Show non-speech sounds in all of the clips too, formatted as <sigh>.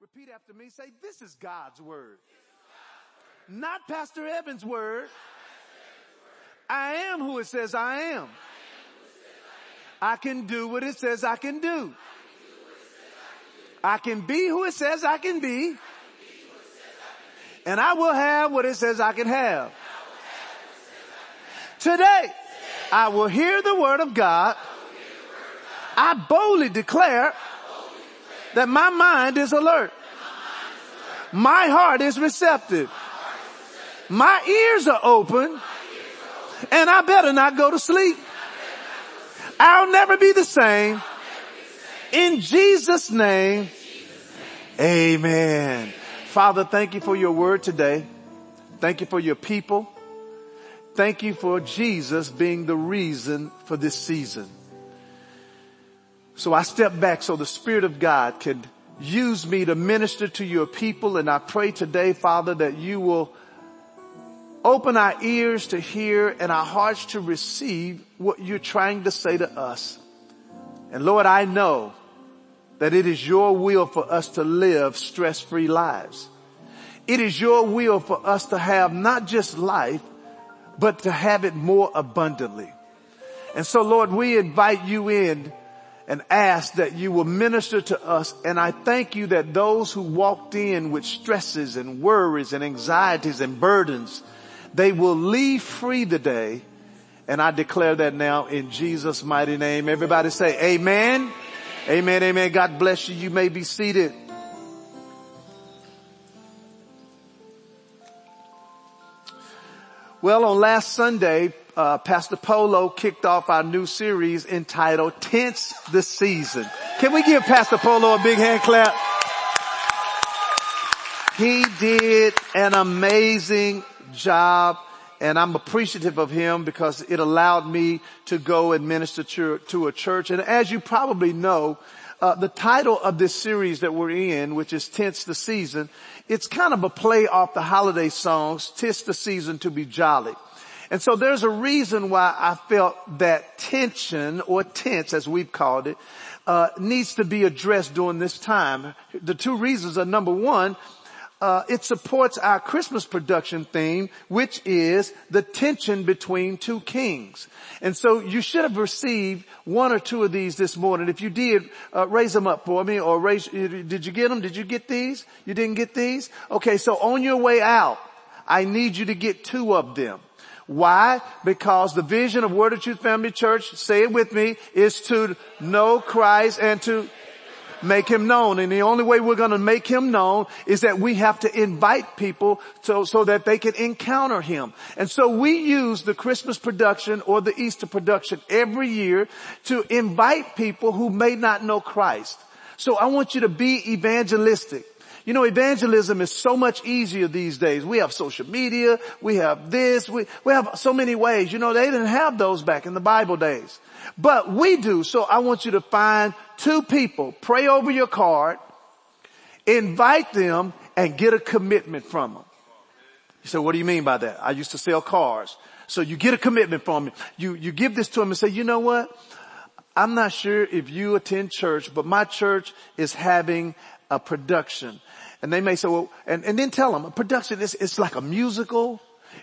Repeat after me. Say, this is God's word. Not Pastor Evans' word. I am who it says I am. I can do what it says I can do. I can be who it says I can be. And I will have what it says I can have. Today, I will hear the word of God. I boldly declare that my mind is alert. My heart is receptive. My ears are open and I better not go to sleep. I'll never be the same. In Jesus name, amen. Father, thank you for your word today. Thank you for your people. Thank you for Jesus being the reason for this season. So I step back so the Spirit of God can use me to minister to your people and I pray today, Father, that you will open our ears to hear and our hearts to receive what you're trying to say to us. And Lord, I know that it is your will for us to live stress-free lives. It is your will for us to have not just life, but to have it more abundantly. And so Lord, we invite you in and ask that you will minister to us. And I thank you that those who walked in with stresses and worries and anxieties and burdens, they will leave free today. And I declare that now in Jesus mighty name. Everybody say amen. Amen. Amen. God bless you. You may be seated. Well, on last Sunday, uh, Pastor Polo kicked off our new series entitled Tense the Season. Can we give Pastor Polo a big hand clap? He did an amazing job and I'm appreciative of him because it allowed me to go and minister to, to a church. And as you probably know, uh, the title of this series that we're in, which is Tense the Season, it's kind of a play off the holiday songs, Tis the Season to be Jolly. And so there's a reason why I felt that tension or tense as we've called it, uh, needs to be addressed during this time. The two reasons are number one, uh, it supports our Christmas production theme, which is the tension between two kings. And so you should have received one or two of these this morning. If you did, uh, raise them up for me or raise, did you get them? Did you get these? You didn't get these? Okay, so on your way out, I need you to get two of them. Why? Because the vision of Word of Truth Family Church, say it with me, is to know Christ and to make him known. And the only way we're going to make him known is that we have to invite people so, so that they can encounter him. And so we use the Christmas production or the Easter production every year to invite people who may not know Christ. So I want you to be evangelistic. You know, evangelism is so much easier these days. We have social media, we have this, we, we have so many ways. You know, they didn't have those back in the Bible days. But we do. So I want you to find two people, pray over your card, invite them and get a commitment from them. You say, what do you mean by that? I used to sell cars. So you get a commitment from them. You, you give this to them and say, you know what? I'm not sure if you attend church, but my church is having a production. And they may say, well, and, and then tell them a production is, it's like a musical.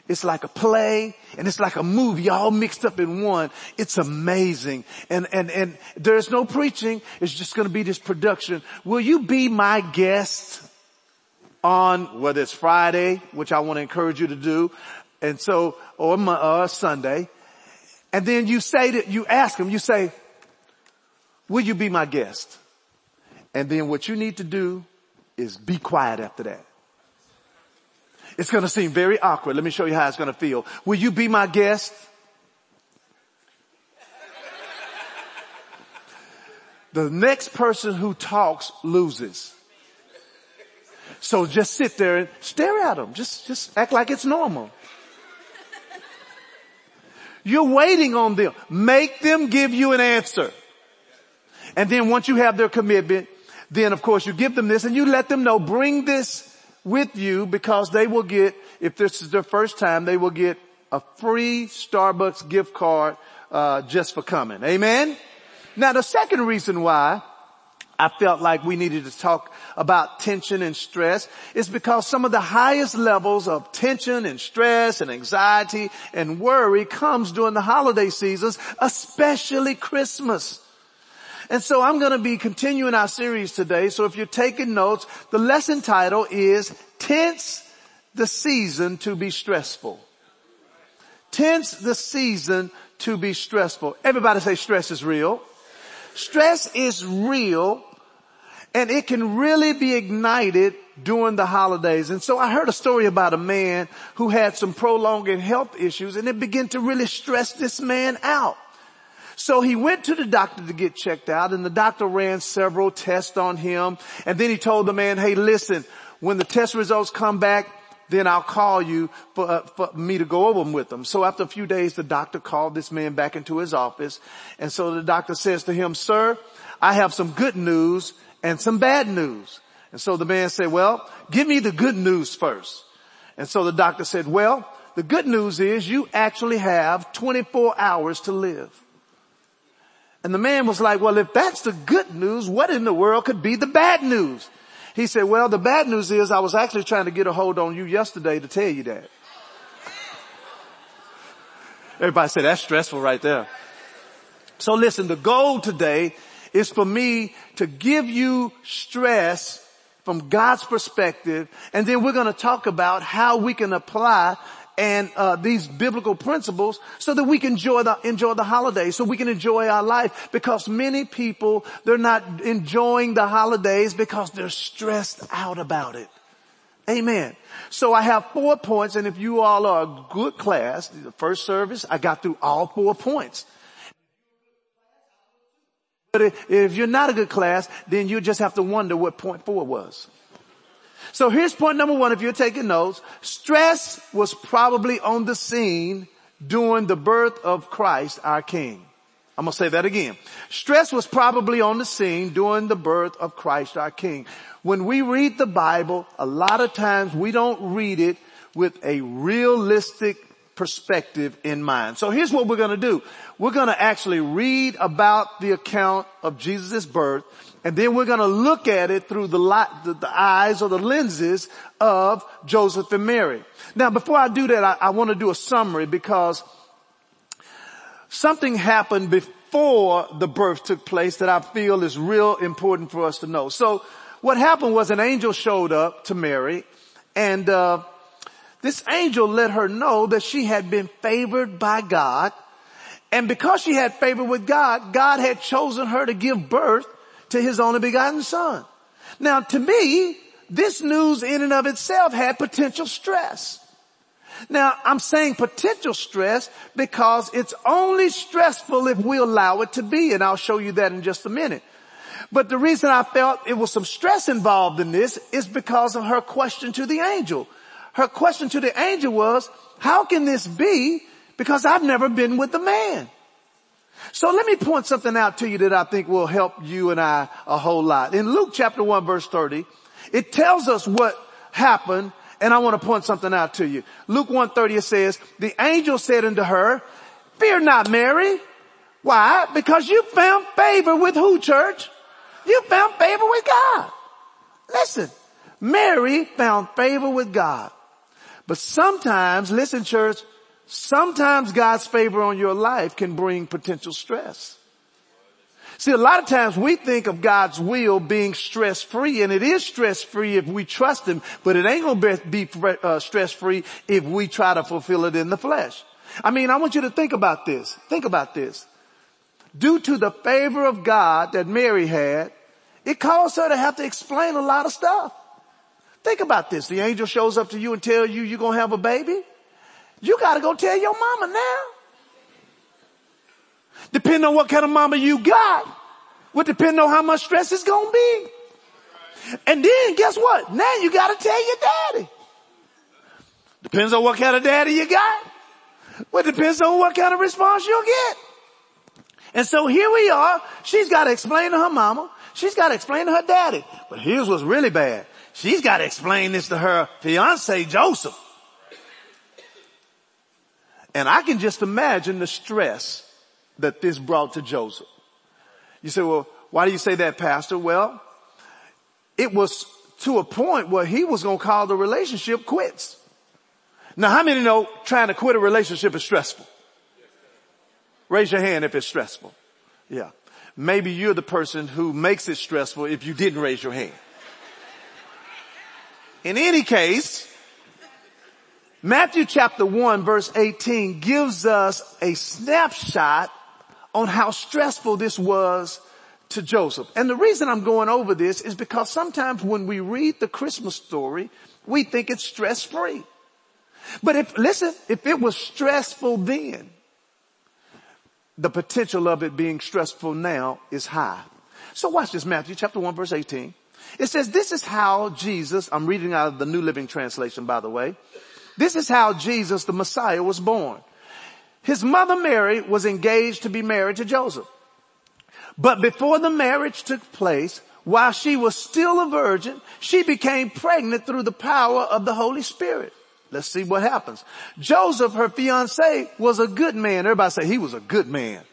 It's like a play and it's like a movie all mixed up in one. It's amazing. And, and, and there's no preaching. It's just going to be this production. Will you be my guest on whether it's Friday, which I want to encourage you to do. And so, or, or Sunday. And then you say that, you ask them, you say, will you be my guest? And then what you need to do is be quiet after that. It's going to seem very awkward. Let me show you how it's going to feel. Will you be my guest? The next person who talks loses. So just sit there and stare at them. Just, just act like it's normal. You're waiting on them. Make them give you an answer. And then once you have their commitment, then of course you give them this and you let them know, bring this with you because they will get, if this is their first time, they will get a free Starbucks gift card, uh, just for coming. Amen? Now the second reason why I felt like we needed to talk about tension and stress is because some of the highest levels of tension and stress and anxiety and worry comes during the holiday seasons, especially Christmas. And so I'm going to be continuing our series today. So if you're taking notes, the lesson title is Tense the Season to be Stressful. Tense the season to be stressful. Everybody say stress is real. Stress is real and it can really be ignited during the holidays. And so I heard a story about a man who had some prolonged health issues and it began to really stress this man out. So he went to the doctor to get checked out and the doctor ran several tests on him. And then he told the man, hey listen, when the test results come back, then I'll call you for, uh, for, me to go over them with them. So after a few days, the doctor called this man back into his office. And so the doctor says to him, sir, I have some good news and some bad news. And so the man said, well, give me the good news first. And so the doctor said, well, the good news is you actually have 24 hours to live. And the man was like, well, if that's the good news, what in the world could be the bad news? He said, well, the bad news is I was actually trying to get a hold on you yesterday to tell you that. Everybody said that's stressful right there. So listen, the goal today is for me to give you stress from God's perspective and then we're going to talk about how we can apply and uh, these biblical principles so that we can enjoy the enjoy the holidays so we can enjoy our life because many people they're not enjoying the holidays because they're stressed out about it. Amen. So i have four points and if you all are a good class the first service i got through all four points. But if you're not a good class then you just have to wonder what point four was so here's point number one if you're taking notes. Stress was probably on the scene during the birth of Christ our King. I'm gonna say that again. Stress was probably on the scene during the birth of Christ our King. When we read the Bible, a lot of times we don't read it with a realistic perspective in mind. So here's what we're gonna do. We're gonna actually read about the account of Jesus' birth and then we're going to look at it through the, light, the, the, eyes or the lenses of Joseph and Mary. Now before I do that, I, I want to do a summary because something happened before the birth took place that I feel is real important for us to know. So what happened was an angel showed up to Mary and uh, this angel let her know that she had been favored by God and because she had favor with God, God had chosen her to give birth to his only begotten son. Now to me, this news in and of itself had potential stress. Now I'm saying potential stress because it's only stressful if we allow it to be and I'll show you that in just a minute. But the reason I felt it was some stress involved in this is because of her question to the angel. Her question to the angel was, how can this be? Because I've never been with a man. So let me point something out to you that I think will help you and I a whole lot. In Luke chapter 1 verse 30, it tells us what happened and I want to point something out to you. Luke 130 it says, the angel said unto her, fear not Mary. Why? Because you found favor with who church? You found favor with God. Listen, Mary found favor with God. But sometimes, listen church, sometimes God's favor on your life can bring potential stress. See, a lot of times we think of God's will being stress free and it is stress free if we trust Him, but it ain't gonna be uh, stress free if we try to fulfill it in the flesh. I mean, I want you to think about this. Think about this. Due to the favor of God that Mary had, it caused her to have to explain a lot of stuff. Think about this. The angel shows up to you and tells you you're gonna have a baby. You gotta go tell your mama now. Depending on what kind of mama you got, would depend on how much stress it's gonna be. And then guess what? Now you gotta tell your daddy. Depends on what kind of daddy you got. Well, depends on what kind of response you'll get. And so here we are. She's got to explain to her mama. She's got to explain to her daddy. But here's what's really bad. She's got to explain this to her fiance Joseph. And I can just imagine the stress that this brought to Joseph. You say, well, Why do you say that, pastor? Well, it was to a point where he was going to call the relationship quits. Now how many know trying to quit a relationship is stressful? Raise your hand if it's stressful. Yeah. Maybe you're the person who makes it stressful if you didn't raise your hand. In any case, Matthew chapter 1 verse 18 gives us a snapshot on how stressful this was to Joseph. And the reason I'm going over this is because sometimes when we read the Christmas story, we think it's stress free. But if, listen, if it was stressful then, the potential of it being stressful now is high. So watch this, Matthew chapter 1 verse 18. It says, this is how Jesus, I'm reading out of the New Living Translation by the way. This is how Jesus, the Messiah, was born. His mother Mary was engaged to be married to Joseph. But before the marriage took place, while she was still a virgin, she became pregnant through the power of the Holy Spirit. Let's see what happens. Joseph, her fiance, was a good man. Everybody say he was a good man.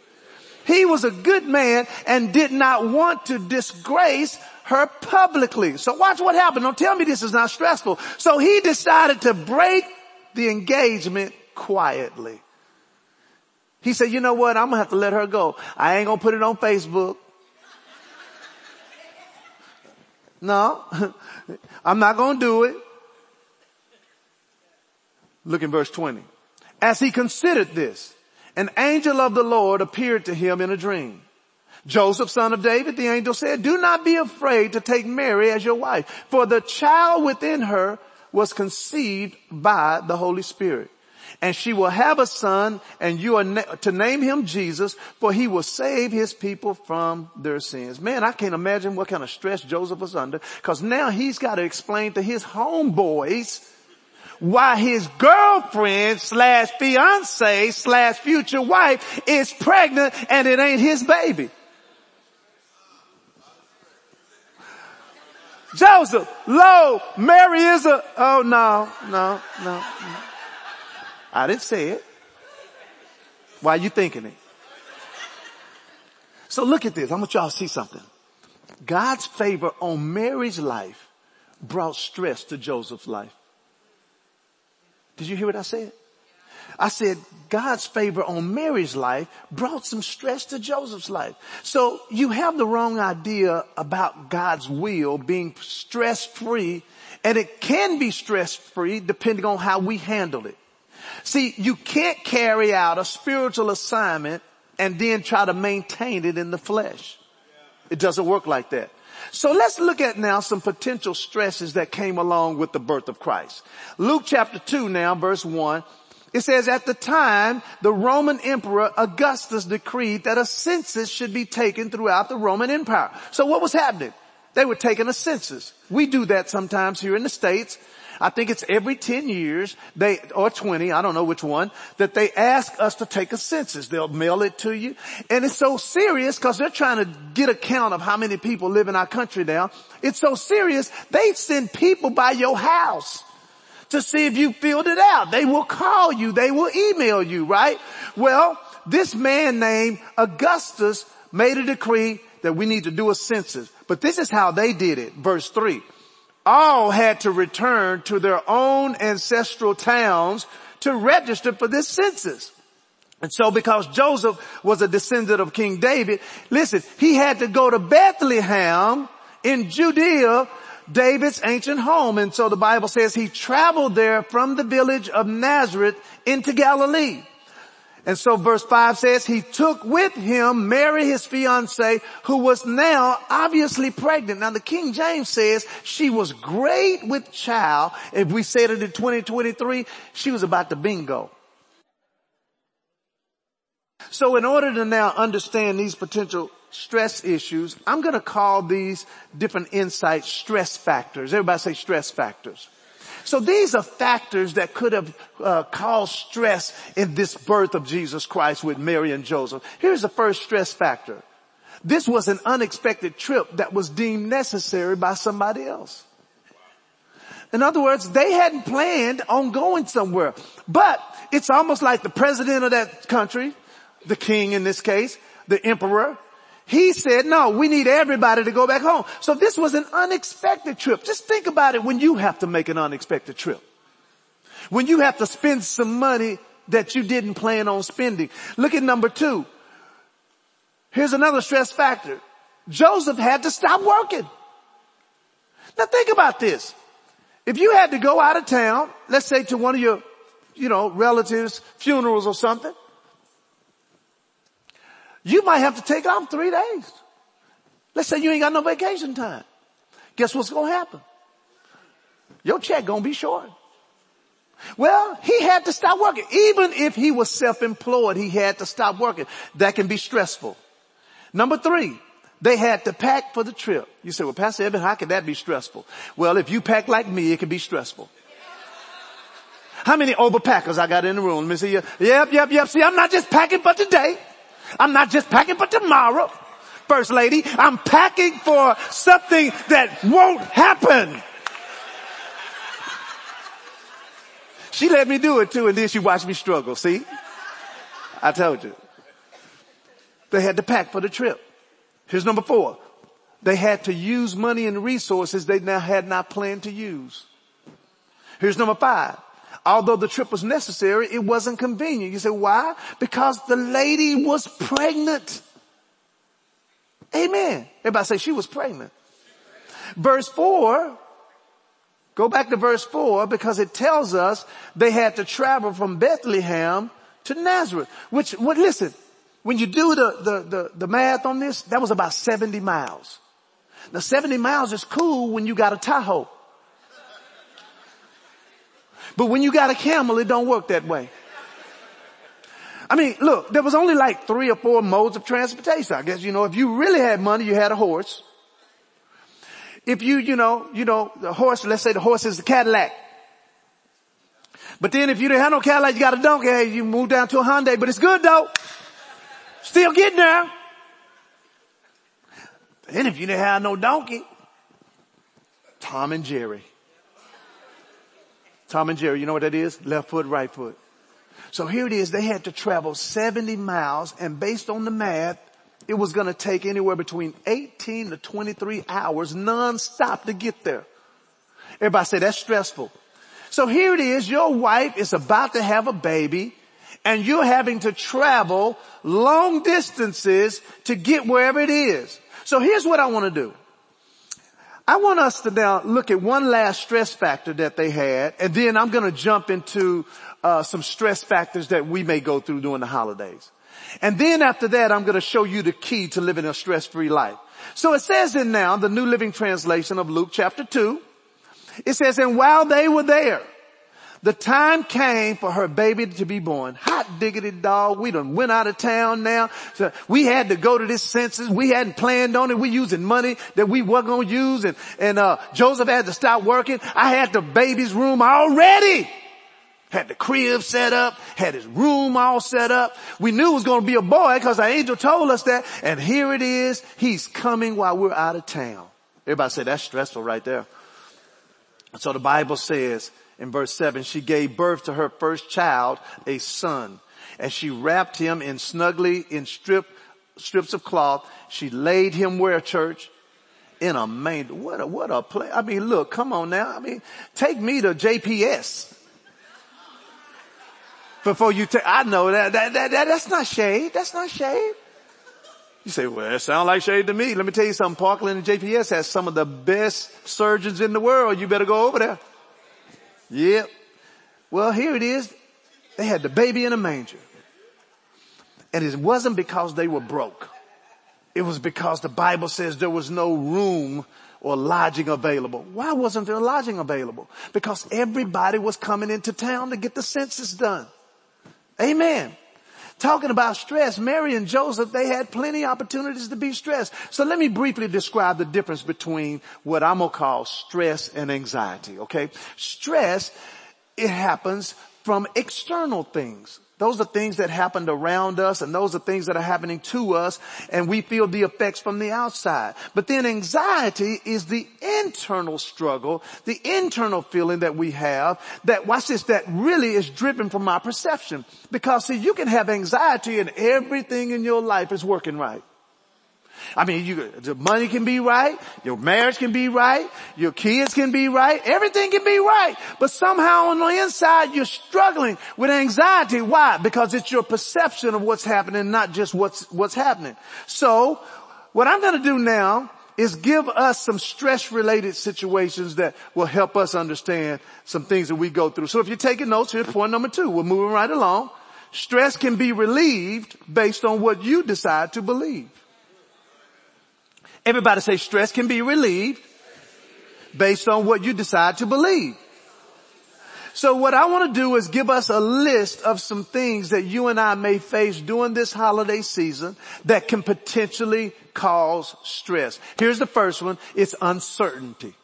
He was a good man and did not want to disgrace her publicly. So watch what happened. Don't tell me this is not stressful. So he decided to break the engagement quietly. He said, you know what? I'm to have to let her go. I ain't to put it on Facebook. <laughs> No, <laughs> I'm not to do it. Look in verse 20. As he considered this, an angel of the Lord appeared to him in a dream. Joseph, son of David, the angel said, do not be afraid to take Mary as your wife, for the child within her was conceived by the Holy Spirit. And she will have a son and you are na- to name him Jesus, for he will save his people from their sins. Man, I can't imagine what kind of stress Joseph was under, cause now he's got to explain to his homeboys why his girlfriend slash fiance slash future wife is pregnant and it ain't his baby. Joseph, lo, Mary is a, oh no, no, no. no. I didn't say it. Why are you thinking it? So look at this. I want y'all to see something. God's favor on Mary's life brought stress to Joseph's life. Did you hear what I said? I said God's favor on Mary's life brought some stress to Joseph's life. So you have the wrong idea about God's will being stress free and it can be stress free depending on how we handle it. See, you can't carry out a spiritual assignment and then try to maintain it in the flesh. It doesn't work like that. So let's look at now some potential stresses that came along with the birth of Christ. Luke chapter 2 now, verse 1. It says, at the time, the Roman Emperor Augustus decreed that a census should be taken throughout the Roman Empire. So what was happening? They were taking a census. We do that sometimes here in the States. I think it's every 10 years, they, or 20, I don't know which one, that they ask us to take a census. They'll mail it to you. And it's so serious because they're trying to get a count of how many people live in our country now. It's so serious, they send people by your house to see if you filled it out. They will call you. They will email you, right? Well, this man named Augustus made a decree that we need to do a census. But this is how they did it. Verse three all had to return to their own ancestral towns to register for this census. And so because Joseph was a descendant of King David, listen, he had to go to Bethlehem in Judea, David's ancient home. And so the Bible says he traveled there from the village of Nazareth into Galilee. And so verse 5 says he took with him Mary, his fiance, who was now obviously pregnant. Now the King James says she was great with child. If we said it in 2023, she was about to bingo. So in order to now understand these potential stress issues, I'm going to call these different insights stress factors. Everybody say stress factors. So these are factors that could have uh, caused stress in this birth of Jesus Christ with Mary and Joseph. Here's the first stress factor. This was an unexpected trip that was deemed necessary by somebody else. In other words, they hadn't planned on going somewhere, but it's almost like the president of that country, the king in this case, the emperor, He said, no, we need everybody to go back home. So this was an unexpected trip. Just think about it when you have to make an unexpected trip. When you have to spend some money that you didn't plan on spending. Look at number two. Here's another stress factor. Joseph had to stop working. Now think about this. If you had to go out of town, let's say to one of your, you know, relatives, funerals or something, you might have to take off three days. Let's say you ain't got no vacation time. Guess what's going to happen? Your check going to be short. Well, he had to stop working. Even if he was self-employed, he had to stop working. That can be stressful. Number three, they had to pack for the trip. You say, well, Pastor Evan, how can that be stressful? Well, if you pack like me, it can be stressful. How many overpackers I got in the room? Let me see. Yep, yep, yep. See, I'm not just packing for today. I'm not just packing for tomorrow. First lady, I'm packing for something that won't happen. She let me do it too and then she watched me struggle. See? I told you. They had to pack for the trip. Here's number four. They had to use money and resources they now had not planned to use. Here's number five. Although the trip was necessary, it wasn't convenient. You say, why? Because the lady was pregnant. Amen. Everybody say she was pregnant. Verse four, go back to verse four because it tells us they had to travel from Bethlehem to Nazareth, which, what, listen, when you do the, the, the, the math on this, that was about 70 miles. Now 70 miles is cool when you got a Tahoe. But when you got a camel, it don't work that way. I mean, look, there was only like three or four modes of transportation. I guess, you know, if you really had money, you had a horse. If you, you know, you know, the horse, let's say the horse is the Cadillac. But then if you didn't have no Cadillac, you got a donkey, hey, you move down to a Hyundai, but it's good though. Still getting there. Then if you didn't have no donkey, Tom and Jerry. Tom and Jerry, you know what that is? Left foot, right foot. So here it is. They had to travel 70 miles and based on the math, it was going to take anywhere between 18 to 23 hours nonstop to get there. Everybody say that's stressful. So here it is. Your wife is about to have a baby and you're having to travel long distances to get wherever it is. So here's what I want to do. I want us to now look at one last stress factor that they had, and then I'm going to jump into uh, some stress factors that we may go through during the holidays. And then after that, I'm going to show you the key to living a stress-free life. So it says in now, the New Living Translation of Luke chapter 2, it says, and while they were there, the time came for her baby to be born. Hot diggity dog. We done went out of town now. So we had to go to this census. We hadn't planned on it. We using money that we weren't going to use. And, and, uh, Joseph had to stop working. I had the baby's room already. Had the crib set up, had his room all set up. We knew it was going to be a boy because the angel told us that. And here it is. He's coming while we're out of town. Everybody say that's stressful right there. So the Bible says in verse seven, she gave birth to her first child, a son, and she wrapped him in snugly in strip, strips of cloth. She laid him where church? In a manger. What a, what a play. I mean, look, come on now. I mean, take me to JPS. Before you take, I know that, that, that, that, that's not shade. That's not shade. You say, well, that sounds like shade to me. Let me tell you something. Parkland and JPS has some of the best surgeons in the world. You better go over there. Yep. Well, here it is. They had the baby in a manger. And it wasn't because they were broke. It was because the Bible says there was no room or lodging available. Why wasn't there lodging available? Because everybody was coming into town to get the census done. Amen. Talking about stress, Mary and Joseph, they had plenty of opportunities to be stressed. So let me briefly describe the difference between what I'm gonna call stress and anxiety, okay? Stress, it happens from external things. Those are things that happened around us and those are things that are happening to us and we feel the effects from the outside. But then anxiety is the internal struggle, the internal feeling that we have that, watch this, that really is driven from our perception. Because see, you can have anxiety and everything in your life is working right. I mean, you, the money can be right, your marriage can be right, your kids can be right, everything can be right. But somehow on the inside you're struggling with anxiety. Why? Because it's your perception of what's happening, not just what's, what's happening. So, what I'm gonna do now is give us some stress related situations that will help us understand some things that we go through. So if you're taking notes, here's point number two. We're moving right along. Stress can be relieved based on what you decide to believe. Everybody say stress can be relieved based on what you decide to believe. So what I want to do is give us a list of some things that you and I may face during this holiday season that can potentially cause stress. Here's the first one. It's uncertainty.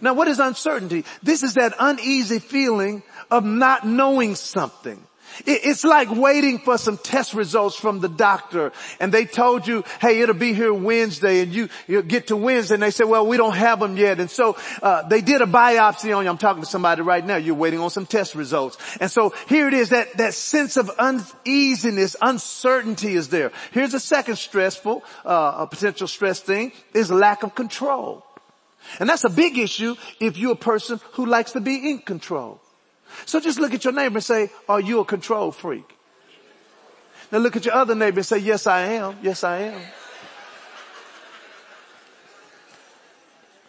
Now what is uncertainty? This is that uneasy feeling of not knowing something. It's like waiting for some test results from the doctor and they told you, hey, it'll be here Wednesday and you, you get to Wednesday and they say, well, we don't have them yet. And so, uh, they did a biopsy on you. I'm talking to somebody right now. You're waiting on some test results. And so here it is, that, that sense of uneasiness, uncertainty is there. Here's a second stressful, uh, a potential stress thing is lack of control. And that's a big issue if you're a person who likes to be in control. So just look at your neighbor and say, are you a control freak? Now look at your other neighbor and say, yes I am. Yes I am.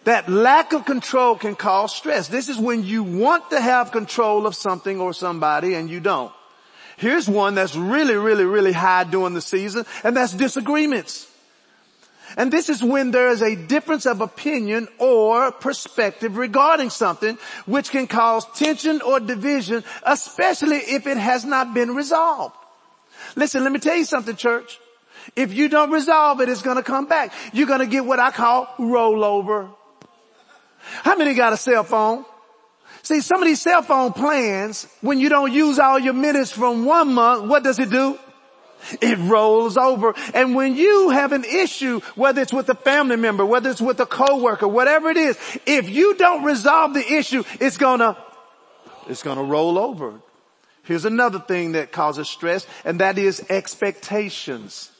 That lack of control can cause stress. This is when you want to have control of something or somebody and you don't. Here's one that's really, really, really high during the season and that's disagreements. And this is when there is a difference of opinion or perspective regarding something which can cause tension or division, especially if it has not been resolved. Listen, let me tell you something church. If you don't resolve it, it's gonna come back. You're gonna get what I call rollover. How many got a cell phone? See, some of these cell phone plans, when you don't use all your minutes from one month, what does it do? It rolls over. And when you have an issue, whether it's with a family member, whether it's with a coworker, whatever it is, if you don't resolve the issue, it's gonna, it's gonna roll over. Here's another thing that causes stress, and that is expectations.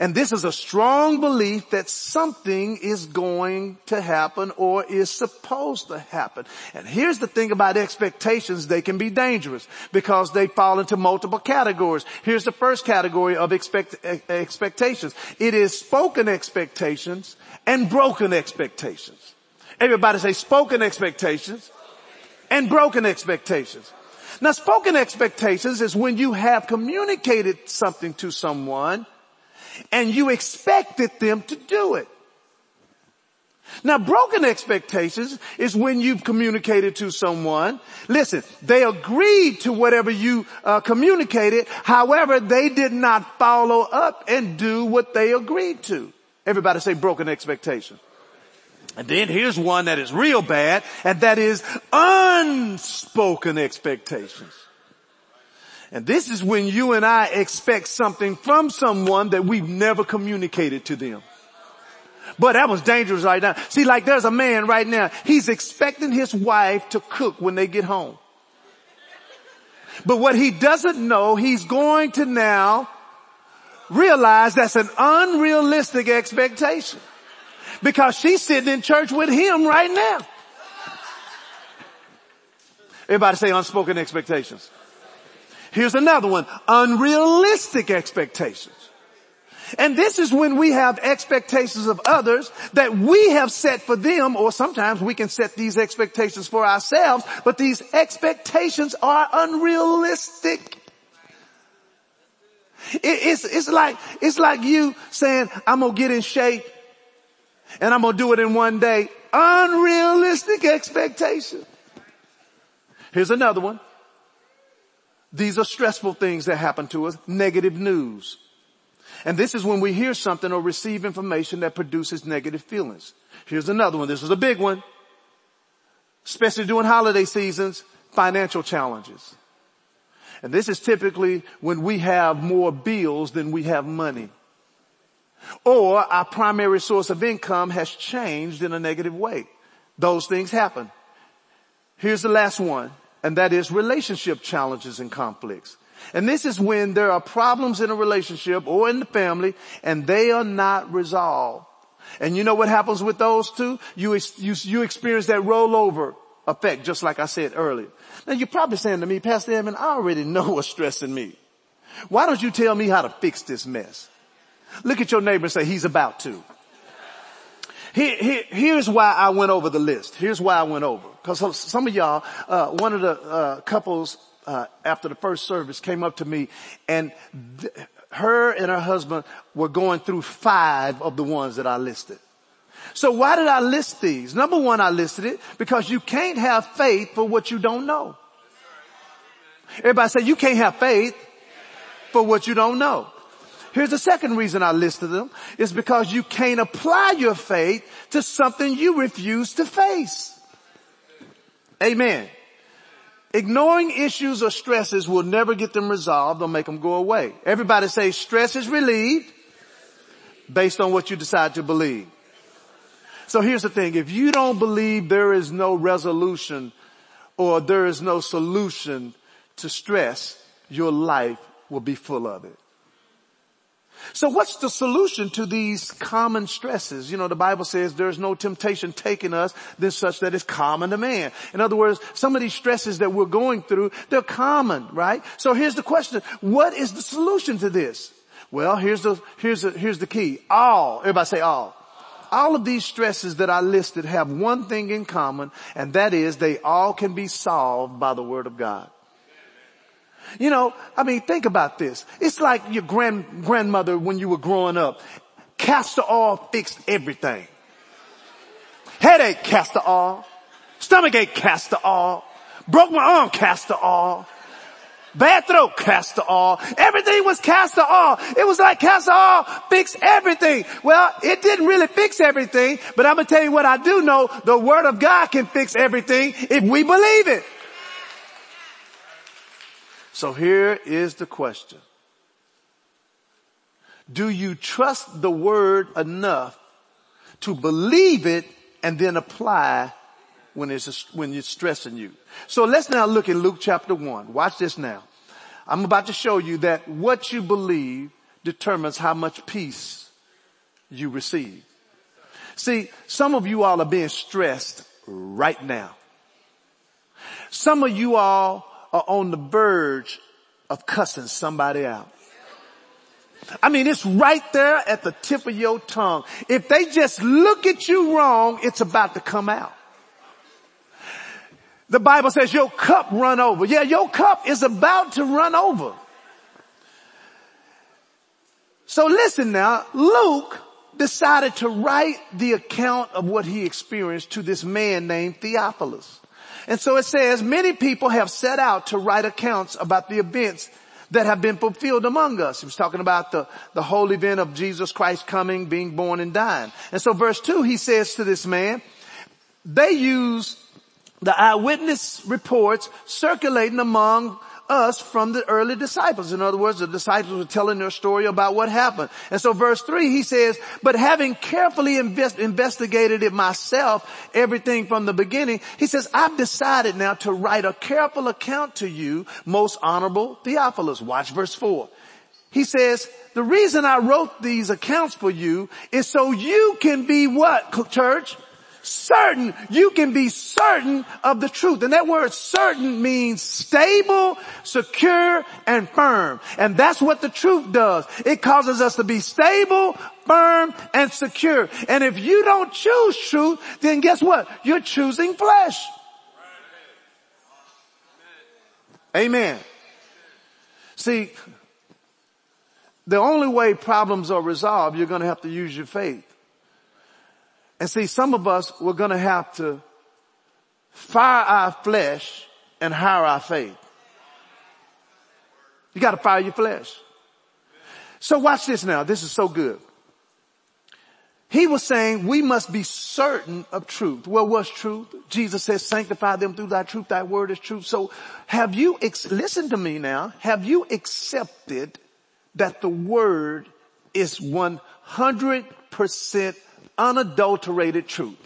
And this is a strong belief that something is going to happen or is supposed to happen. And here's the thing about expectations, they can be dangerous because they fall into multiple categories. Here's the first category of expect, expectations. It is spoken expectations and broken expectations. Everybody say spoken expectations and broken expectations. Now spoken expectations is when you have communicated something to someone and you expected them to do it. Now broken expectations is when you've communicated to someone, listen, they agreed to whatever you uh, communicated, however they did not follow up and do what they agreed to. Everybody say broken expectations. And then here's one that is real bad, and that is unspoken expectations. And this is when you and I expect something from someone that we've never communicated to them. But that was dangerous right now. See, like there's a man right now, he's expecting his wife to cook when they get home. But what he doesn't know, he's going to now realize that's an unrealistic expectation. Because she's sitting in church with him right now. Everybody say unspoken expectations. Here's another one. Unrealistic expectations. And this is when we have expectations of others that we have set for them, or sometimes we can set these expectations for ourselves, but these expectations are unrealistic. it's, it's like, it's like you saying, I'm gonna get in shape and I'm gonna do it in one day. Unrealistic expectation. Here's another one. These are stressful things that happen to us, negative news. And this is when we hear something or receive information that produces negative feelings. Here's another one. This is a big one. Especially during holiday seasons, financial challenges. And this is typically when we have more bills than we have money. Or our primary source of income has changed in a negative way. Those things happen. Here's the last one and that is relationship challenges and conflicts. And this is when there are problems in a relationship or in the family and they are not resolved. And you know what happens with those two? You, you, you experience that rollover effect, just like I said earlier. Now you're probably saying to me, Pastor Evan, I already know what's stressing me. Why don't you tell me how to fix this mess? Look at your neighbor and say, he's about to. Here, here, here's why I went over the list. Here's why I went over. Cause some of y'all, uh, one of the, uh, couples, uh, after the first service came up to me and th- her and her husband were going through five of the ones that I listed. So why did I list these? Number one, I listed it because you can't have faith for what you don't know. Everybody say you can't have faith for what you don't know. Here's the second reason I listed them is because you can't apply your faith to something you refuse to face. Amen. Ignoring issues or stresses will never get them resolved or make them go away. Everybody say stress is relieved based on what you decide to believe. So here's the thing. If you don't believe there is no resolution or there is no solution to stress, your life will be full of it. So what's the solution to these common stresses? You know, the Bible says there's no temptation taking us than such that is common to man. In other words, some of these stresses that we're going through, they're common, right? So here's the question. What is the solution to this? Well, here's the, here's the, here's the key. All, everybody say all. All of these stresses that I listed have one thing in common, and that is they all can be solved by the Word of God. You know, I mean, think about this. It's like your grand, grandmother when you were growing up. Castor oil fixed everything. Headache, castor oil. Stomachache, castor oil. Broke my arm, castor oil. Bad throat, castor oil. Everything was castor oil. It was like castor oil fixed everything. Well, it didn't really fix everything, but I'm gonna tell you what I do know. The word of God can fix everything if we believe it. So here is the question. Do you trust the word enough to believe it and then apply when it's, when it's stressing you? So let's now look at Luke chapter one. Watch this now. I'm about to show you that what you believe determines how much peace you receive. See, some of you all are being stressed right now. Some of you all are on the verge of cussing somebody out. I mean, it's right there at the tip of your tongue. If they just look at you wrong, it's about to come out. The Bible says your cup run over. Yeah, your cup is about to run over. So listen now, Luke decided to write the account of what he experienced to this man named Theophilus. And so it says, many people have set out to write accounts about the events that have been fulfilled among us. He was talking about the, the whole event of Jesus Christ coming, being born and dying. And so verse two, he says to this man, they use the eyewitness reports circulating among us from the early disciples. In other words, the disciples were telling their story about what happened. And so verse three, he says, but having carefully invest, investigated it myself, everything from the beginning, he says, I've decided now to write a careful account to you, most honorable Theophilus. Watch verse four. He says, the reason I wrote these accounts for you is so you can be what, church? Certain, you can be certain of the truth. And that word certain means stable, secure, and firm. And that's what the truth does. It causes us to be stable, firm, and secure. And if you don't choose truth, then guess what? You're choosing flesh. Amen. See, the only way problems are resolved, you're going to have to use your faith. And see, some of us, we're gonna have to fire our flesh and hire our faith. You gotta fire your flesh. So watch this now. This is so good. He was saying we must be certain of truth. Well, what's truth? Jesus says, sanctify them through thy truth. Thy word is truth. So have you, ex- listen to me now, have you accepted that the word is 100% unadulterated truth.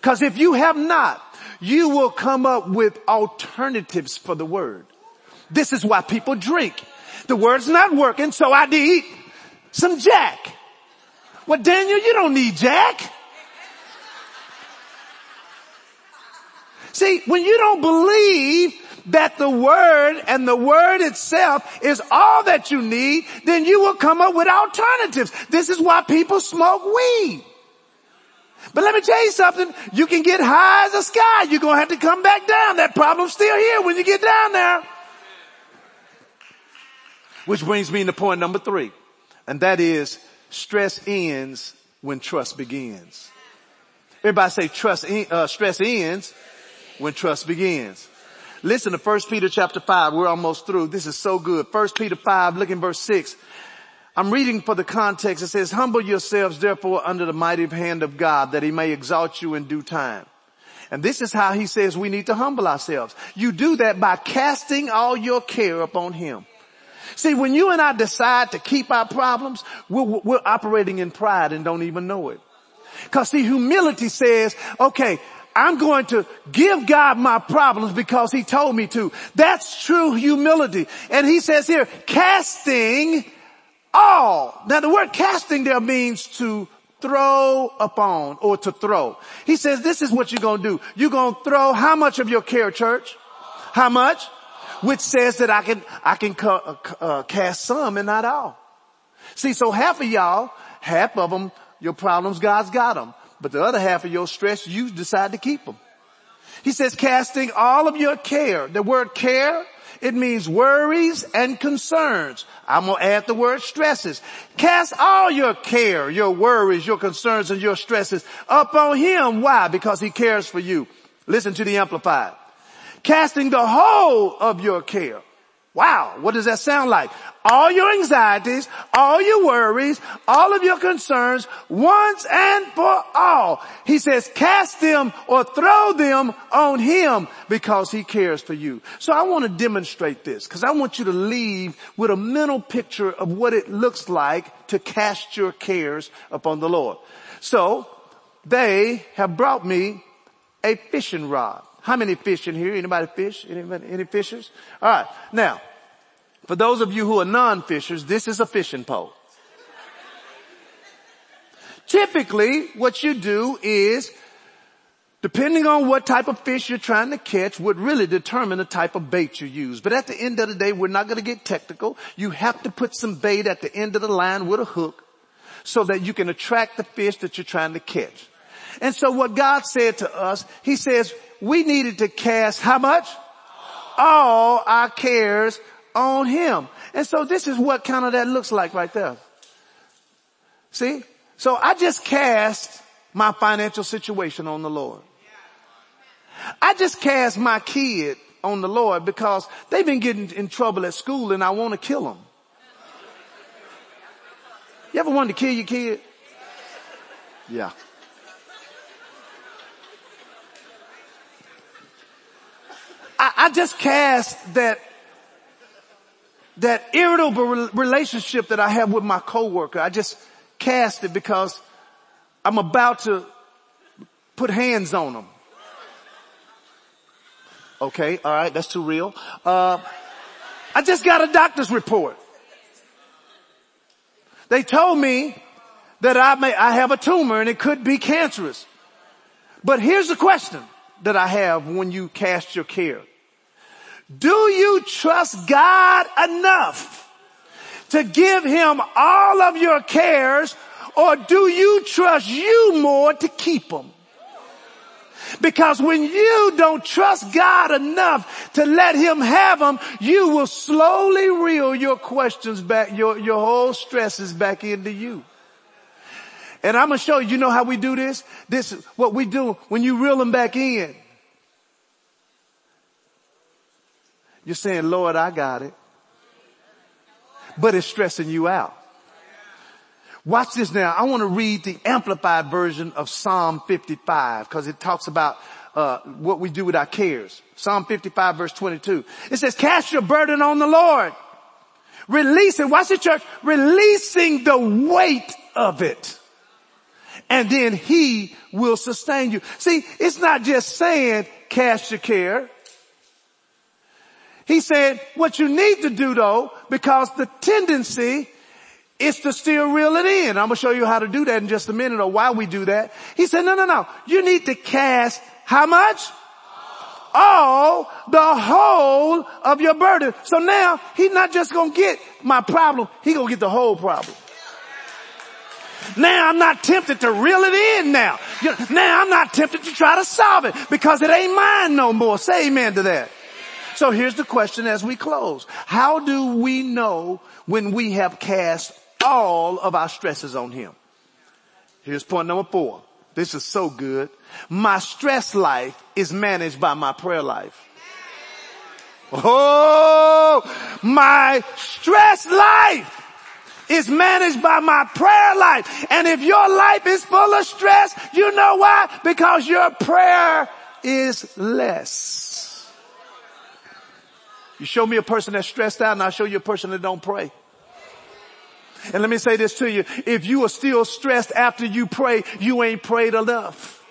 Cause if you have not, you will come up with alternatives for the word. This is why people drink. The word's not working, so I need some Jack. Well, Daniel, you don't need Jack. See, when you don't believe that the word and the word itself is all that you need, then you will come up with alternatives. This is why people smoke weed. But let me tell you something. You can get high as the sky. You're going to have to come back down. That problem's still here when you get down there. Which brings me to point number three. And that is stress ends when trust begins. Everybody say trust, uh, stress ends when trust begins. Listen to 1 Peter chapter 5. We're almost through. This is so good. 1 Peter 5, look in verse 6. I'm reading for the context. It says, humble yourselves therefore under the mighty hand of God that he may exalt you in due time. And this is how he says we need to humble ourselves. You do that by casting all your care upon him. See, when you and I decide to keep our problems, we're, we're operating in pride and don't even know it. Cause see, humility says, okay, I'm going to give God my problems because he told me to. That's true humility. And he says here, casting all. Now the word casting there means to throw upon or to throw. He says this is what you're going to do. You're going to throw how much of your care, church? How much? Which says that I can, I can uh, uh, cast some and not all. See, so half of y'all, half of them, your problems, God's got them. But the other half of your stress, you decide to keep them. He says casting all of your care. The word care, it means worries and concerns. I'm going to add the word stresses. Cast all your care, your worries, your concerns and your stresses up on him. Why? Because he cares for you. Listen to the amplified. Casting the whole of your care Wow, what does that sound like? All your anxieties, all your worries, all of your concerns, once and for all. He says cast them or throw them on him because he cares for you. So I want to demonstrate this because I want you to leave with a mental picture of what it looks like to cast your cares upon the Lord. So they have brought me a fishing rod. How many fish in here? Anybody fish? Anybody, any fishers? Alright. Now, for those of you who are non-fishers, this is a fishing pole. Typically, what you do is, depending on what type of fish you're trying to catch would really determine the type of bait you use. But at the end of the day, we're not going to get technical. You have to put some bait at the end of the line with a hook so that you can attract the fish that you're trying to catch. And so what God said to us, He says, we needed to cast how much? All our cares on him. And so this is what kind of that looks like right there. See? So I just cast my financial situation on the Lord. I just cast my kid on the Lord because they've been getting in trouble at school and I want to kill them. You ever wanted to kill your kid? Yeah. I, I just cast that that irritable relationship that I have with my coworker. I just cast it because I'm about to put hands on them. Okay, all right, that's too real. Uh, I just got a doctor's report. They told me that I may, I have a tumor and it could be cancerous. But here's the question that I have when you cast your care. Do you trust God enough to give him all of your cares or do you trust you more to keep them? Because when you don't trust God enough to let him have them, you will slowly reel your questions back, your, your whole stresses back into you. And I'm going to show you, you know how we do this? This is what we do when you reel them back in. You're saying, Lord, I got it. But it's stressing you out. Watch this now. I want to read the amplified version of Psalm 55 because it talks about uh, what we do with our cares. Psalm 55 verse 22. It says, cast your burden on the Lord. Releasing, watch the church, releasing the weight of it. And then he will sustain you. See, it's not just saying cast your care. He said, what you need to do though, because the tendency is to still reel it in. I'm to show you how to do that in just a minute or why we do that. He said, no, no, no. You need to cast how much? All the whole of your burden. So now he's not just to get my problem. He's going to get the whole problem. Now I'm not tempted to reel it in now. Now I'm not tempted to try to solve it because it ain't mine no more. Say amen to that. So here's the question as we close. How do we know when we have cast all of our stresses on him? Here's point number four. This is so good. My stress life is managed by my prayer life. Oh, my stress life is managed by my prayer life. And if your life is full of stress, you know why? Because your prayer is less. You show me a person that's stressed out and I'll show you a person that don't pray. And let me say this to you. If you are still stressed after you pray, you ain't prayed enough.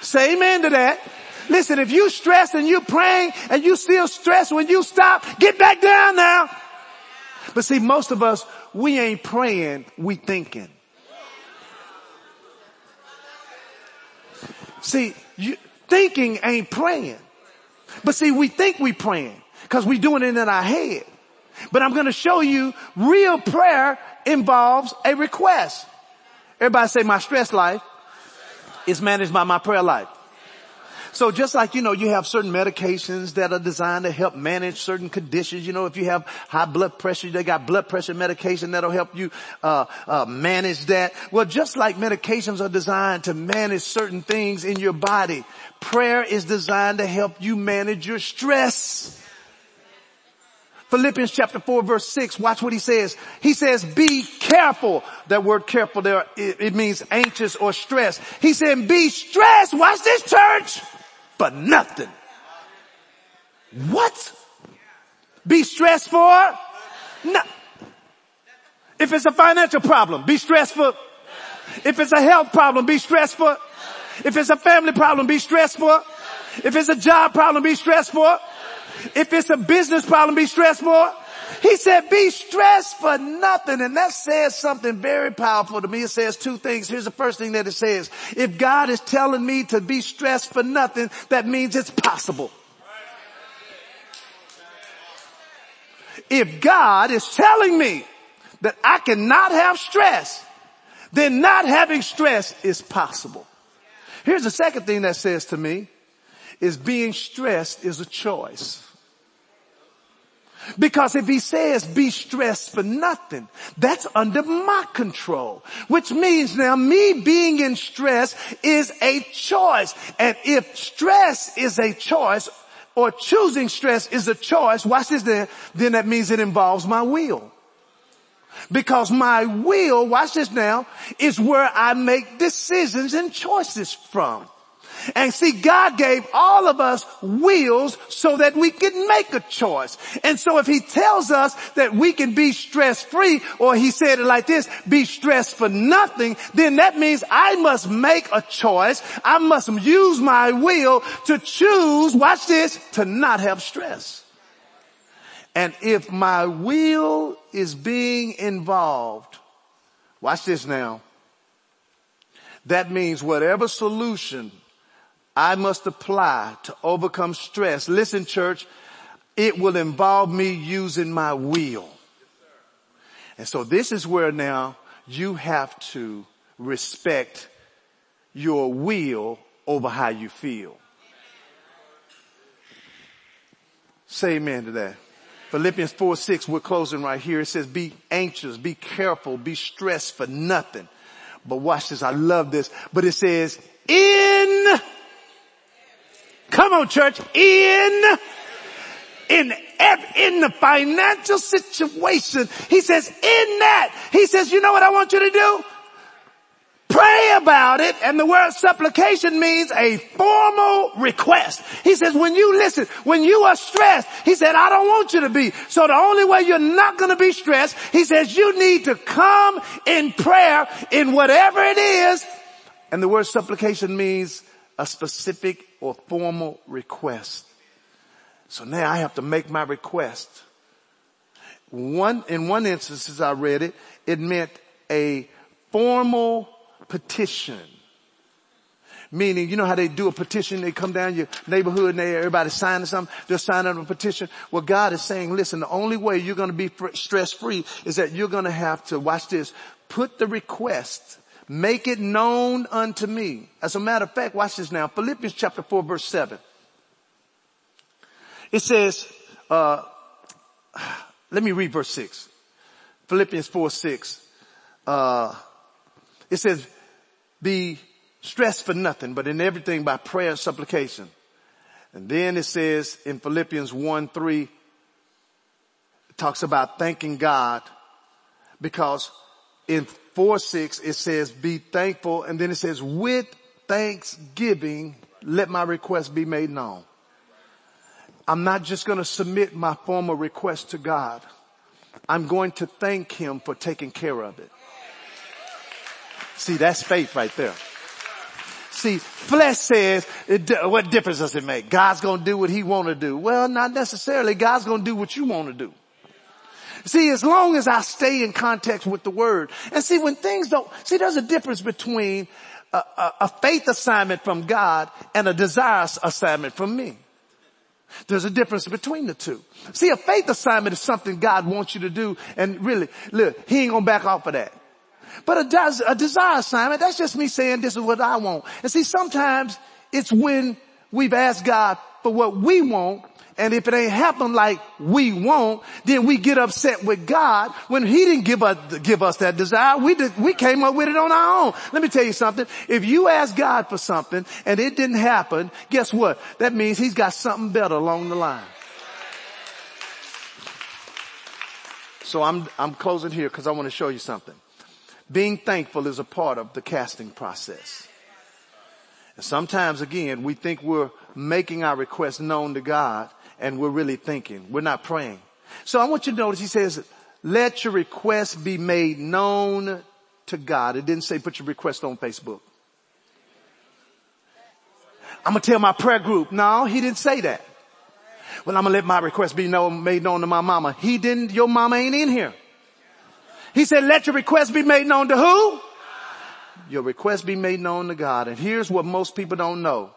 Say amen to that. Listen, if you stress and you're praying and you still stress when you stop, get back down now. But see, most of us, we ain't praying, we thinking. See, you, thinking ain't praying. But see, we think we praying because we doing it in our head. But I'm going to show you real prayer involves a request. Everybody say my stress life is managed by my prayer life. So just like, you know, you have certain medications that are designed to help manage certain conditions. You know, if you have high blood pressure, they got blood pressure medication that'll help you, uh, uh, manage that. Well, just like medications are designed to manage certain things in your body, prayer is designed to help you manage your stress. Philippians chapter 4 verse 6, watch what he says. He says, be careful. That word careful there, it, it means anxious or stressed. He said, be stressed. Watch this church for nothing. What? Be stressed for? No. If it's a financial problem, be stressed for. If it's a health problem, be stressed for. If it's a family problem, be stressed for. If it's a job problem, be stressed for. If it's a business problem, be stressed for. He said, be stressed for nothing. And that says something very powerful to me. It says two things. Here's the first thing that it says. If God is telling me to be stressed for nothing, that means it's possible. If God is telling me that I cannot have stress, then not having stress is possible. Here's the second thing that says to me is being stressed is a choice. Because if he says be stressed for nothing, that's under my control. Which means now me being in stress is a choice. And if stress is a choice, or choosing stress is a choice, watch this then, then that means it involves my will. Because my will, watch this now, is where I make decisions and choices from. And see, God gave all of us wheels so that we can make a choice. And so if he tells us that we can be stress free, or he said it like this, be stressed for nothing, then that means I must make a choice. I must use my will to choose, watch this, to not have stress. And if my will is being involved, watch this now, that means whatever solution I must apply to overcome stress. Listen church, it will involve me using my will. And so this is where now you have to respect your will over how you feel. Say amen to that. Philippians 4, 6, we're closing right here. It says, be anxious, be careful, be stressed for nothing. But watch this. I love this. But it says, in Come on church, in, in, in the financial situation, he says, in that, he says, you know what I want you to do? Pray about it, and the word supplication means a formal request. He says, when you listen, when you are stressed, he said, I don't want you to be. So the only way you're not gonna be stressed, he says, you need to come in prayer in whatever it is. And the word supplication means a specific or formal request. So now I have to make my request. One, in one instance as I read it, it meant a formal petition. Meaning, you know how they do a petition, they come down your neighborhood and they, everybody signing something, they're signing a petition. Well, God is saying, listen, the only way you're going to be stress free is that you're going to have to, watch this, put the request, make it known unto me. As a matter of fact, watch this now, Philippians chapter 4 verse 7. It says, uh, let me read verse 6. Philippians 4 6. Uh, it says, be stressed for nothing, but in everything by prayer and supplication. And then it says in Philippians 1 3, it talks about thanking God because in 4 6 it says be thankful and then it says with thanksgiving let my request be made known. I'm not just going to submit my formal request to God. I'm going to thank him for taking care of it. See, that's faith right there. See, flesh says, what difference does it make? God's gonna do what he wanna do. Well, not necessarily. God's gonna do what you wanna do. See, as long as I stay in context with the word, and see when things don't, see there's a difference between a, a, a faith assignment from God and a desire assignment from me. There's a difference between the two. See, a faith assignment is something God wants you to do and really, look, he ain't gonna back off of that. But a, des- a desire assignment, that's just me saying this is what I want. And see, sometimes it's when we've asked God for what we want and if it ain't happened like we want, then we get upset with God when He didn't give us, give us that desire. We did, we came up with it on our own. Let me tell you something. If you ask God for something and it didn't happen, guess what? That means He's got something better along the line. So I'm, I'm closing here because I want to show you something. Being thankful is a part of the casting process. And sometimes again, we think we're making our requests known to God and we're really thinking. We're not praying. So I want you to notice he says, let your request be made known to God. It didn't say put your request on Facebook. I'm gonna tell my prayer group. No, he didn't say that. Well, I'm gonna let my request be known, made known to my mama. He didn't, your mama ain't in here. He said, let your request be made known to who? Your request be made known to God. And here's what most people don't know.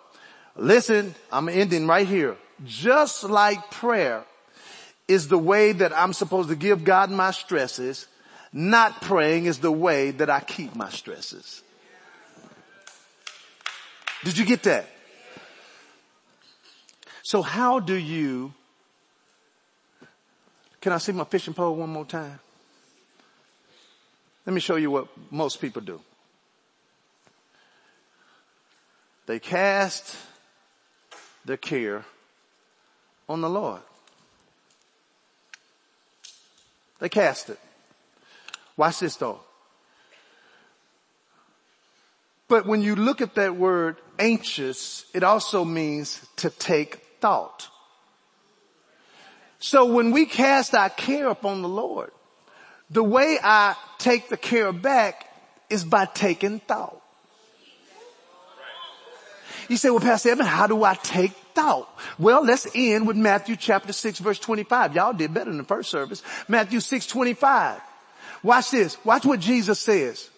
Listen, I'm ending right here. Just like prayer is the way that I'm supposed to give God my stresses, not praying is the way that I keep my stresses. Did you get that? So how do you, can I see my fishing pole one more time? Let me show you what most people do. They cast their care on the Lord. They cast it. Watch this though. But when you look at that word anxious, it also means to take thought. So when we cast our care upon the Lord, the way I take the care back is by taking thought. You say, well, Pastor Evan, how do I take thought? Well, let's end with Matthew chapter 6 verse 25. Y'all did better in the first service. Matthew 6 25. Watch this. Watch what Jesus says.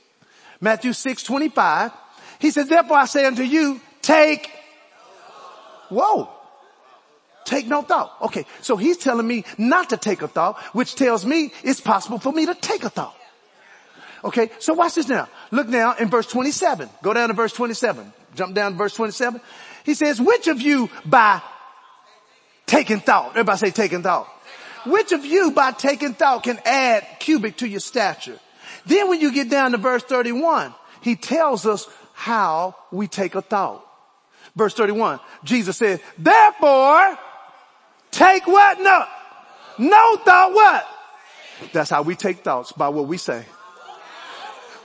Matthew 6 25. He says, therefore I say unto you, take, whoa. Take no thought. Okay, so he's telling me not to take a thought, which tells me it's possible for me to take a thought. Okay, so watch this now. Look now in verse 27. Go down to verse 27. Jump down to verse 27. He says, which of you by taking thought, everybody say taking thought. Which of you by taking thought can add cubit to your stature? Then when you get down to verse 31, he tells us how we take a thought. Verse 31, Jesus said, therefore Take what? No. No thought what? That's how we take thoughts by what we say.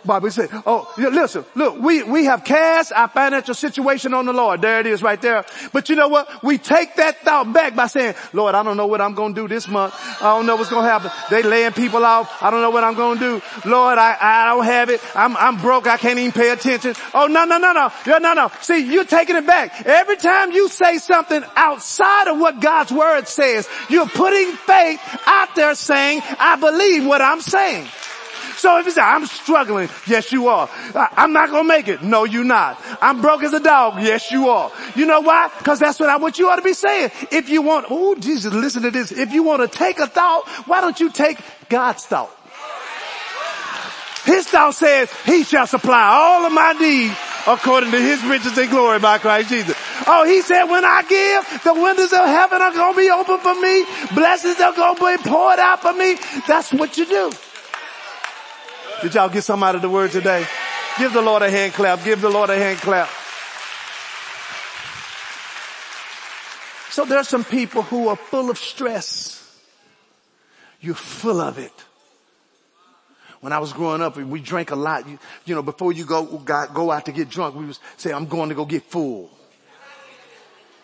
Bible said, oh, listen, look, we, we have cast our financial situation on the Lord. There it is right there. But you know what? We take that thought back by saying, Lord, I don't know what I'm going to do this month. I don't know what's going to happen. They laying people off. I don't know what I'm going to do. Lord, I, I don't have it. I'm, I'm broke. I can't even pay attention. Oh, no, no, no, no. No, no, no. See, you're taking it back. Every time you say something outside of what God's word says, you're putting faith out there saying, I believe what I'm saying. So if you say, I'm struggling, yes you are. I'm not gonna make it. No, you're not. I'm broke as a dog. Yes you are. You know why? Cause that's what I want you ought to be saying. If you want, oh Jesus, listen to this. If you want to take a thought, why don't you take God's thought? His thought says, he shall supply all of my needs according to his riches and glory by Christ Jesus. Oh, he said, when I give, the windows of heaven are going to be open for me. Blessings are going to be poured out for me. That's what you do. Did y'all get some out of the word today? Give the Lord a hand clap. Give the Lord a hand clap. So there are some people who are full of stress. You're full of it. When I was growing up, we drank a lot. You, you know, before you go, go out to get drunk, we would say, I'm going to go get full.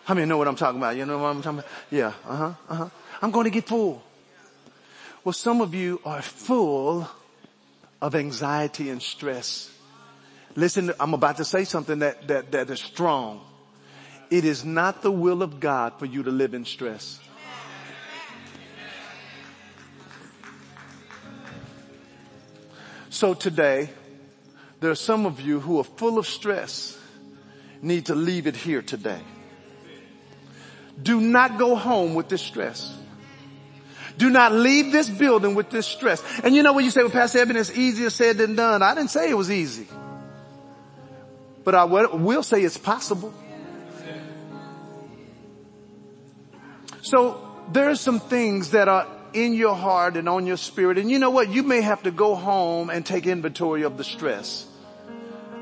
How many know what I'm talking about? You know what I'm talking about? Yeah, uh-huh, uh-huh. I'm going to get full. Well, some of you are full of anxiety and stress. Listen, I'm about to say something that, that, that is strong. It is not the will of God for you to live in stress. So today, there are some of you who are full of stress, need to leave it here today. Do not go home with this stress. Do not leave this building with this stress. And you know when you say, well, Pastor Evan, it's easier said than done. I didn't say it was easy. But I will say it's possible. So there are some things that are in your heart and on your spirit. And you know what? You may have to go home and take inventory of the stress.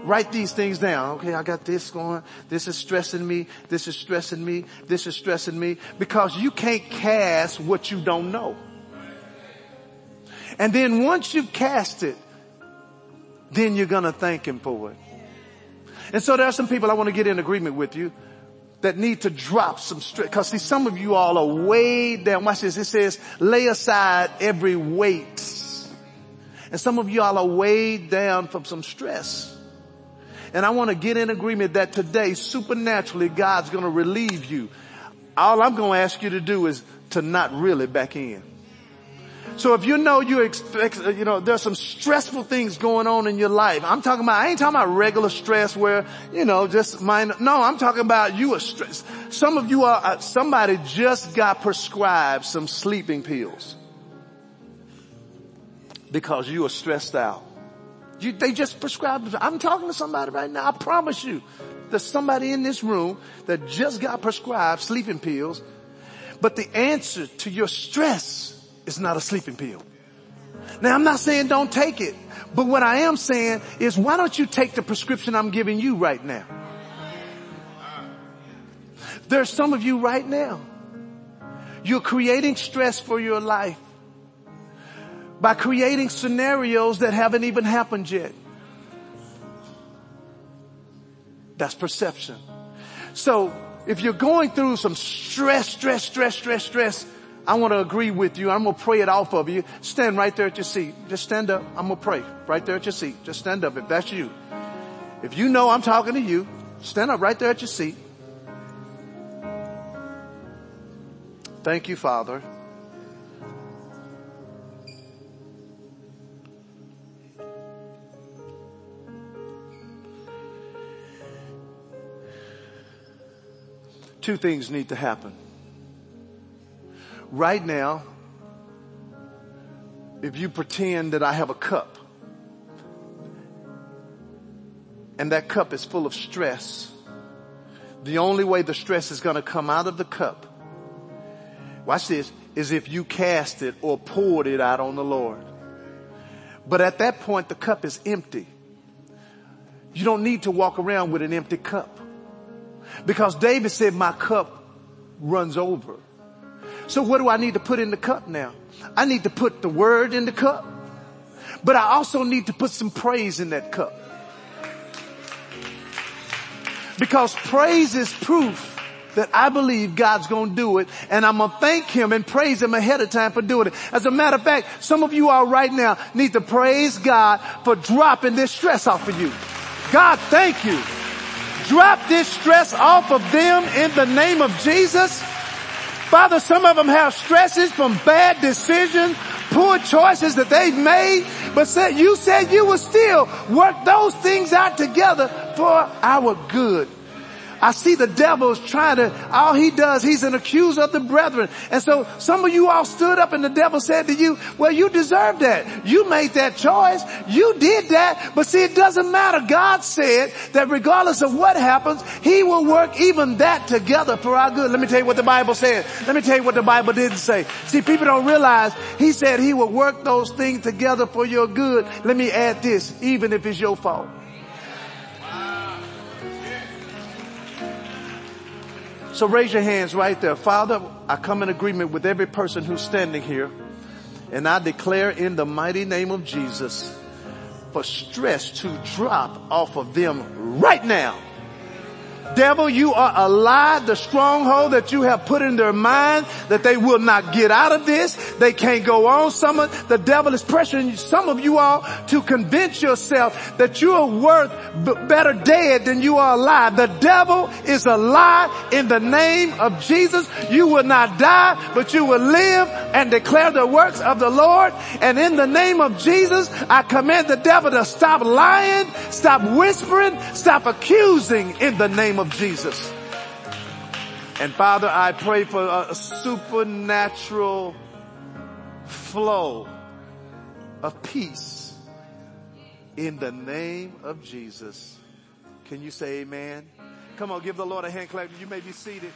Write these things down. Okay, I got this going. This is stressing me. This is stressing me. This is stressing me. Because you can't cast what you don't know. And then once you've cast it, then you're gonna thank him for it. And so there are some people I want to get in agreement with you that need to drop some stress. Cause see, some of you all are way down. Watch this. It says, lay aside every weight. And some of you all are weighed down from some stress. And I want to get in agreement that today, supernaturally, God's going to relieve you. All I'm going to ask you to do is to not really back in. So if you know you expect, you know, there's some stressful things going on in your life. I'm talking about, I ain't talking about regular stress where, you know, just minor. No, I'm talking about you are stressed. Some of you are, uh, somebody just got prescribed some sleeping pills because you are stressed out. You, they just prescribed. I'm talking to somebody right now. I promise you, there's somebody in this room that just got prescribed sleeping pills. But the answer to your stress is not a sleeping pill. Now I'm not saying don't take it, but what I am saying is why don't you take the prescription I'm giving you right now? There's some of you right now. You're creating stress for your life by creating scenarios that haven't even happened yet. That's perception. So if you're going through some stress, stress, stress, stress, stress, I want to agree with you. I'm going to pray it off of you. Stand right there at your seat. Just stand up. I'm going to pray right there at your seat. Just stand up if that's you. If you know I'm talking to you, stand up right there at your seat. Thank you, Father. Two things need to happen. Right now, if you pretend that I have a cup and that cup is full of stress, the only way the stress is going to come out of the cup, watch this, is if you cast it or poured it out on the Lord. But at that point, the cup is empty. You don't need to walk around with an empty cup. Because David said, my cup runs over. So what do I need to put in the cup now? I need to put the word in the cup. but I also need to put some praise in that cup. Because praise is proof that I believe God's gonna do it and I'm gonna thank Him and praise Him ahead of time for doing it. As a matter of fact, some of you all right now need to praise God for dropping this stress off of you. God, thank you. Drop this stress off of them in the name of Jesus. Father, some of them have stresses from bad decisions, poor choices that they've made, but said, you said you would still work those things out together for our good. I see the devil's trying to, all he does, he's an accuser of the brethren. And so some of you all stood up and the devil said to you, well, you deserve that. You made that choice. You did that. But see, it doesn't matter. God said that regardless of what happens, he will work even that together for our good. Let me tell you what the Bible said. Let me tell you what the Bible didn't say. See, people don't realize he said he will work those things together for your good. Let me add this, even if it's your fault. So raise your hands right there. Father, I come in agreement with every person who's standing here and I declare in the mighty name of Jesus for stress to drop off of them right now. Devil, you are a lie, the stronghold that you have put in their mind that they will not get out of this. They can't go on. Some of the devil is pressuring some of you all to convince yourself that you are worth better dead than you are alive. The devil is a lie in the name of Jesus. You will not die, but you will live and declare the works of the Lord. And in the name of Jesus, I command the devil to stop lying, stop whispering, stop accusing in the name of Jesus. And Father, I pray for a supernatural flow of peace in the name of Jesus. Can you say amen? Come on, give the Lord a hand clap. You may be seated.